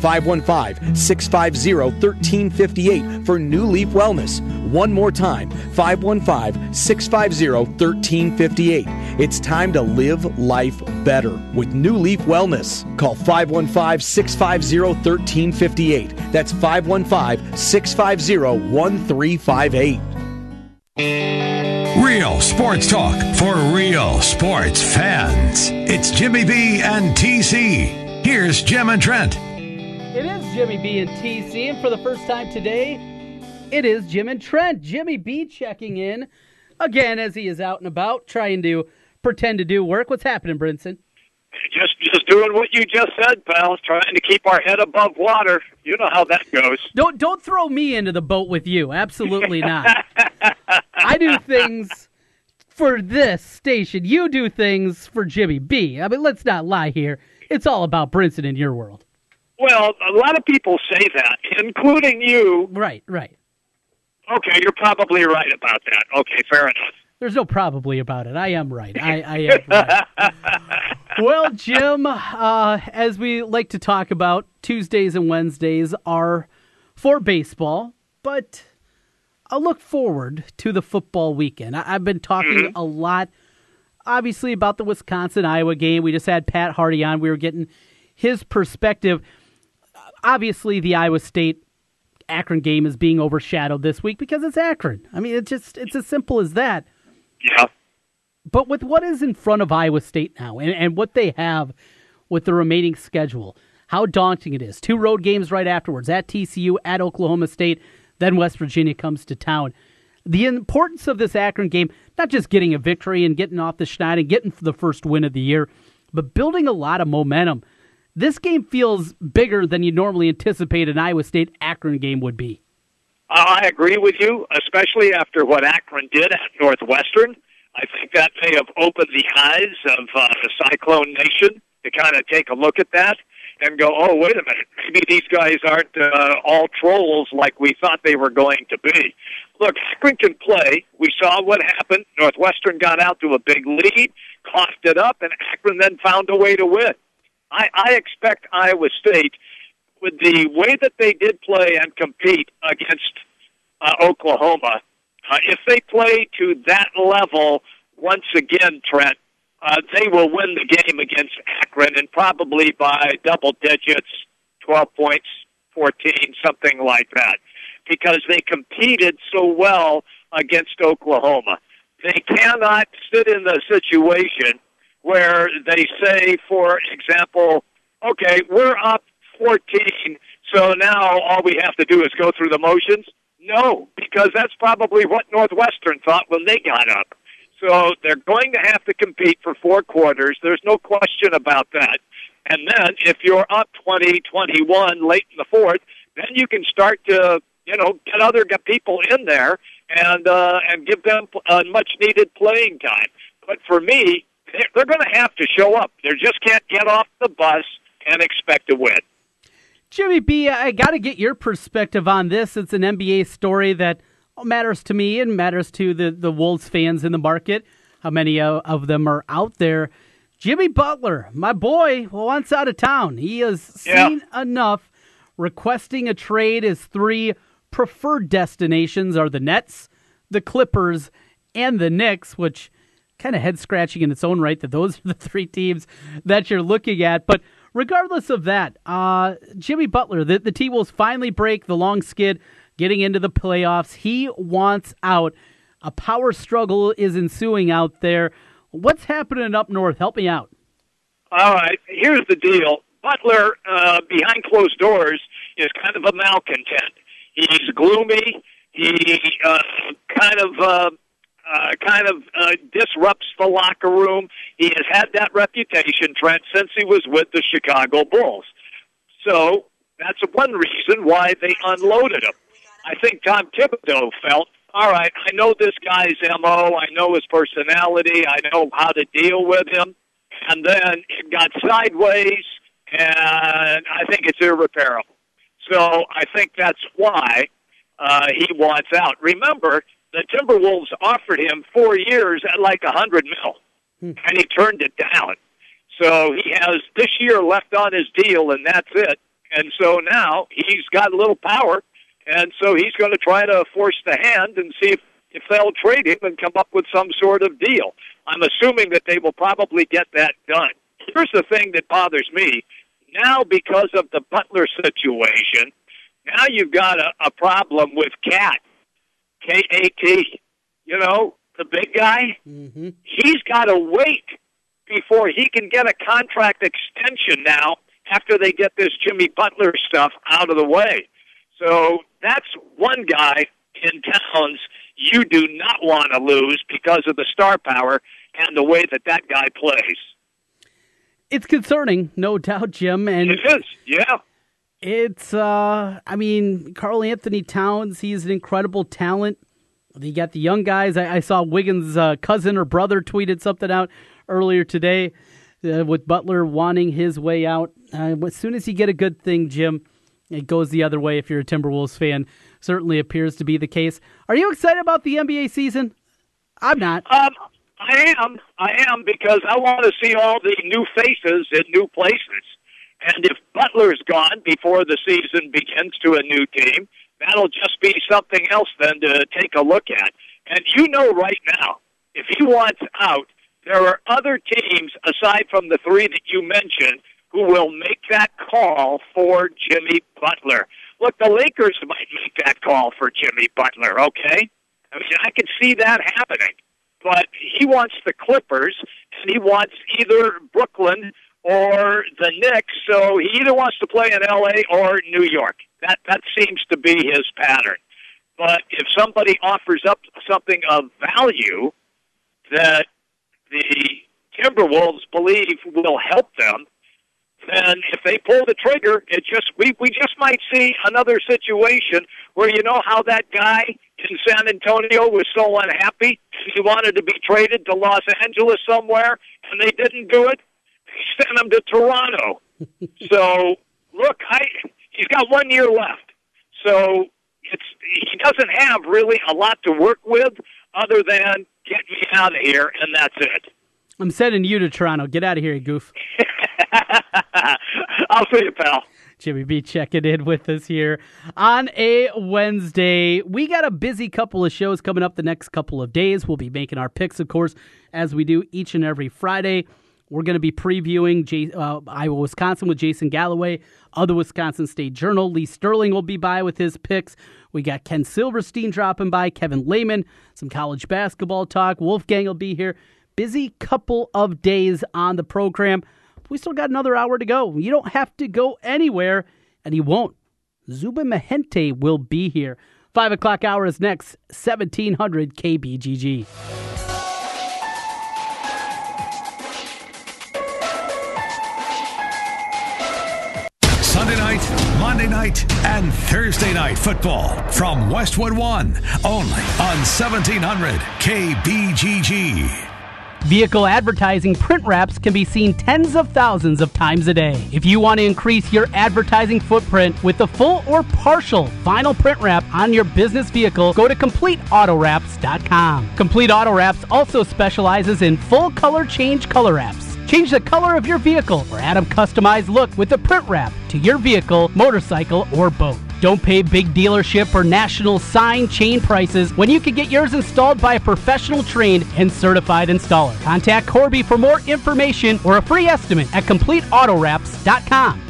515 650 1358 for New Leaf Wellness. One more time 515 650 1358. It's time to live life better with New Leaf Wellness. Call 515 650 1358. That's 515 650 1358. Real sports talk for real sports fans. It's Jimmy B and TC. Here's Jim and Trent. Jimmy B and TC, and for the first time today, it is Jim and Trent. Jimmy B checking in again as he is out and about trying to pretend to do work. What's happening, Brinson? Just just doing what you just said, pal. Trying to keep our head above water. You know how that goes. Don't don't throw me into the boat with you. Absolutely not. I do things for this station. You do things for Jimmy B. I mean, let's not lie here. It's all about Brinson in your world. Well, a lot of people say that, including you. Right, right. Okay, you're probably right about that. Okay, fair enough. There's no probably about it. I am right. I, I am (laughs) right. well, Jim, uh, as we like to talk about, Tuesdays and Wednesdays are for baseball, but I'll look forward to the football weekend. I, I've been talking a lot, obviously, about the Wisconsin Iowa game. We just had Pat Hardy on. We were getting his perspective. Obviously, the Iowa State Akron game is being overshadowed this week because it's Akron. I mean, it's just it's as simple as that. Yeah. But with what is in front of Iowa State now and, and what they have with the remaining schedule, how daunting it is. Two road games right afterwards at TCU, at Oklahoma State, then West Virginia comes to town. The importance of this Akron game, not just getting a victory and getting off the schneid and getting the first win of the year, but building a lot of momentum. This game feels bigger than you normally anticipate an Iowa State Akron game would be. I agree with you, especially after what Akron did at Northwestern. I think that may have opened the eyes of uh, the Cyclone Nation to kind of take a look at that and go, oh, wait a minute, maybe these guys aren't uh, all trolls like we thought they were going to be. Look, Akron can play. We saw what happened. Northwestern got out to a big lead, coughed it up, and Akron then found a way to win. I, I expect Iowa State, with the way that they did play and compete against uh, Oklahoma, uh, if they play to that level once again, Trent, uh, they will win the game against Akron and probably by double digits, 12 points, 14, something like that, because they competed so well against Oklahoma. They cannot sit in the situation where they say, for example, okay, we're up 14, so now all we have to do is go through the motions. No, because that's probably what Northwestern thought when they got up. So they're going to have to compete for four quarters. There's no question about that. And then if you're up 20, 21 late in the fourth, then you can start to, you know, get other people in there and uh, and give them uh, much needed playing time. But for me, they're, going to have to show up. They just can't get off the bus and expect to win. Jimmy B, I got to get your perspective on this. It's an NBA story that matters to me and matters to the, the Wolves fans in the market. How many of them are out there? Jimmy Butler, my boy, wants out of town. He has seen enough requesting a trade. His three preferred destinations are the Nets, the Clippers, and the Knicks, which kind of head scratching in its own right that those (laughs) are the three teams that you're looking at. But regardless of that, uh, Jimmy Butler, the, the T Wolves finally break the long skid, getting into the playoffs. He wants out. A power struggle is ensuing out there. What's happening up north? Help me out. All right, here's the deal. Butler, uh, behind closed doors, is kind of a malcontent. He's gloomy. He uh, kind of uh, kind of uh, disrupts the locker room. He has had that reputation, Trent, since he was with the Chicago Bulls. So that's one reason why they unloaded him. I think Tom Thibodeau felt, all right, I know this guy's MO, I know his personality, I know how to deal with him. And then it got sideways, and I think it's irreparable. So I think that's why uh, he wants out. Remember, the Timberwolves offered him four years at like a hundred mil, hmm. and he turned it down. So he has this year left on his deal, and that's it. And so now he's got a little power, and so he's going to try to force the hand and see if, if they'll trade him and come up with some sort of deal. I'm assuming that they will probably get that done. Here's the thing that bothers me. Now, because of the Butler situation, Now you've got a, a problem with Cat, K A T. You know, the big guy. Mm-hmm. He's got to wait before he can get a contract extension now after they get this Jimmy Butler stuff out of the way. So that's one guy in towns you do not want to lose because of the star power and the way that that guy plays. It's concerning, no doubt, Jim. And It is, yeah. It's, uh, I mean, Karl-Anthony Towns, he's an incredible talent. You got the young guys. I, I saw Wiggins' uh, cousin or brother tweeted something out earlier today uh, with Butler wanting his way out. Uh, as soon as you get a good thing, Jim, it goes the other way if you're a Timberwolves fan. Certainly appears to be the case. Are you excited about the NBA season? I'm not. Um, I am. I am because I want to see all the new faces in new places. And if Butler's gone before the season begins to a new team, that'll just be something else then to take a look at. And you know right now, if he wants out, there are other teams aside from the three that you mentioned who will make that call for Jimmy Butler. Look, the Lakers might make that call for Jimmy Butler, okay? I mean, I can see that happening. But he wants the Clippers, and he wants either Brooklyn or the Knicks, so he either wants to play in LA or New York. That that seems to be his pattern. But if somebody offers up something of value that the Timberwolves believe will help them, then if they pull the trigger, it just we we just might see another situation where you know how that guy in San Antonio was so unhappy he wanted to be traded to Los Angeles somewhere and they didn't do it. Sent him to Toronto. so look, I he's got one year left. So it's he doesn't have really a lot to work with other than get me out of here and that's it. I'm sending you to Toronto. Get out of here, you goof. (laughs) I'll see you, pal. Jimmy B checking in with us here on a Wednesday. We got a busy couple of shows coming up the next couple of days. We'll be making our picks, of course, as we do each and every Friday. We're going to be previewing J- uh, Iowa, Wisconsin with Jason Galloway, other Wisconsin State Journal. Lee Sterling will be by with his picks. We got Ken Silverstein dropping by, Kevin Lehman, some college basketball talk. Wolfgang will be here. Busy couple of days on the program. We still got another hour to go. You don't have to go anywhere, and you won't. Zubin Mehenti will be here. Five o'clock hour is next, 1700 KBGG. Monday night, and Thursday night football from Westwood One, only on 1700 KBGG. Vehicle advertising print wraps can be seen tens of thousands of times a day. If you want to increase your advertising footprint with the full or partial vinyl print wrap on your business vehicle, go to CompleteAutoWraps.com. Complete Auto Wraps also specializes in full color change color wraps. Change the color of your vehicle or add a customized look with a print wrap to your vehicle, motorcycle, or boat. Don't pay big dealership or national sign chain prices when you can get yours installed by a professional trained and certified installer. Contact Corby for more information or a free estimate at CompleteAutoWraps.com.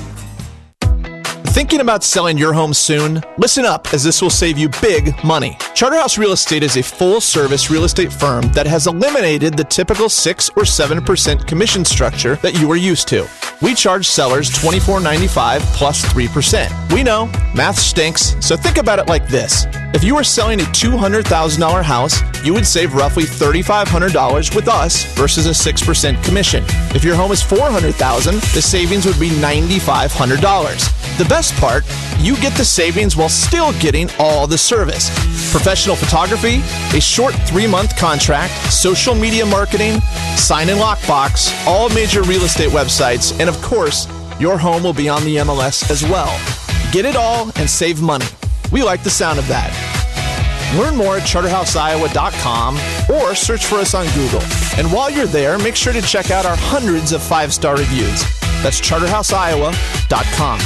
Thinking about selling your home soon? Listen up, as this will save you big money. Charterhouse Real Estate is a full service real estate firm that has eliminated the typical 6 or 7% commission structure that you are used to. We charge sellers $24.95 plus 3%. We know, math stinks, so think about it like this. If you were selling a $200,000 house, you would save roughly $3,500 with us versus a 6% commission. If your home is 400,000, the savings would be $9,500. The best part, you get the savings while still getting all the service. Professional photography, a short three month contract, social media marketing, sign and lockbox, all major real estate websites, and of course, your home will be on the MLS as well. Get it all and save money. We like the sound of that. Learn more at charterhouseiowa.com or search for us on Google. And while you're there, make sure to check out our hundreds of five star reviews. That's charterhouseiowa.com.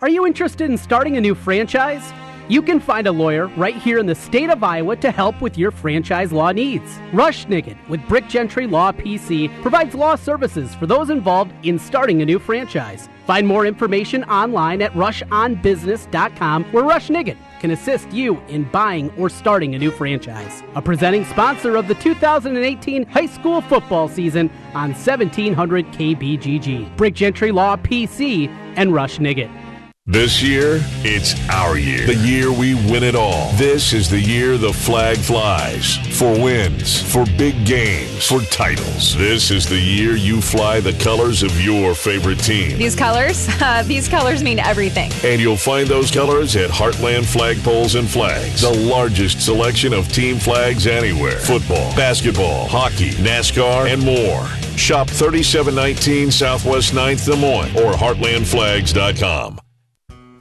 Are you interested in starting a new franchise? You can find a lawyer right here in the state of Iowa to help with your franchise law needs. Rush Nigut with Brick Gentry Law PC provides law services for those involved in starting a new franchise. Find more information online at rushonbusiness.com where Rush Nigut can assist you in buying or starting a new franchise. A presenting sponsor of the 2018 high school football season on 1700 KBGG. Brick Gentry Law PC and Rush Nigut. This year, it's our year. The year we win it all. This is the year the flag flies. For wins, for big games, for titles. This is the year you fly the colors of your favorite team. These colors, (laughs) uh, these colors mean everything. And you'll find those colors at Heartland Flagpoles and Flags, the largest selection of team flags anywhere. Football, basketball, hockey, NASCAR, and more. Shop 3719 Southwest 9th Des Moines or heartlandflags.com.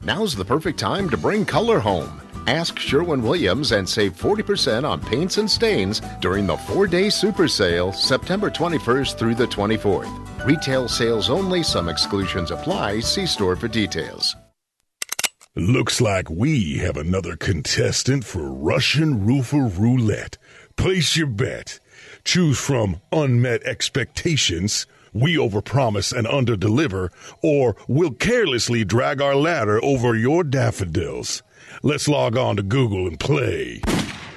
Now's the perfect time to bring color home. Ask Sherwin Williams and save 40% on paints and stains during the four day super sale, September 21st through the 24th. Retail sales only, some exclusions apply. See store for details. Looks like we have another contestant for Russian Roofer Roulette. Place your bet. Choose from unmet expectations, we overpromise and underdeliver, or we'll carelessly drag our ladder over your daffodils. Let's log on to Google and play.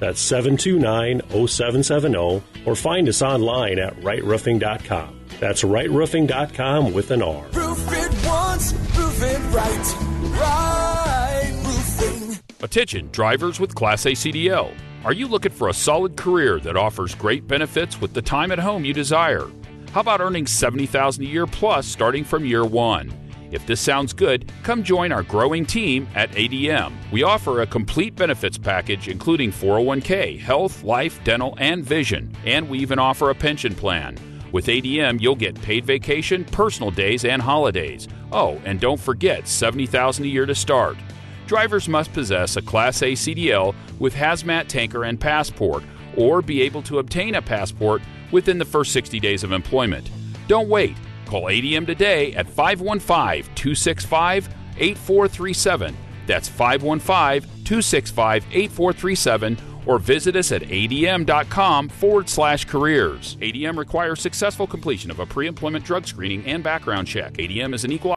That's 729 0770, or find us online at rightroofing.com. That's rightroofing.com with an R. Roof it once, roof it right. Right roofing. Attention, drivers with Class A CDL. Are you looking for a solid career that offers great benefits with the time at home you desire? How about earning 70,000 a year plus starting from year one? If this sounds good, come join our growing team at ADM. We offer a complete benefits package including 401k, health, life, dental, and vision, and we even offer a pension plan. With ADM, you'll get paid vacation, personal days, and holidays. Oh, and don't forget 70,000 a year to start. Drivers must possess a Class A CDL with hazmat tanker and passport or be able to obtain a passport within the first 60 days of employment. Don't wait. Call ADM today at 515 265 8437. That's 515 265 8437 or visit us at adm.com forward slash careers. ADM requires successful completion of a pre employment drug screening and background check. ADM is an equal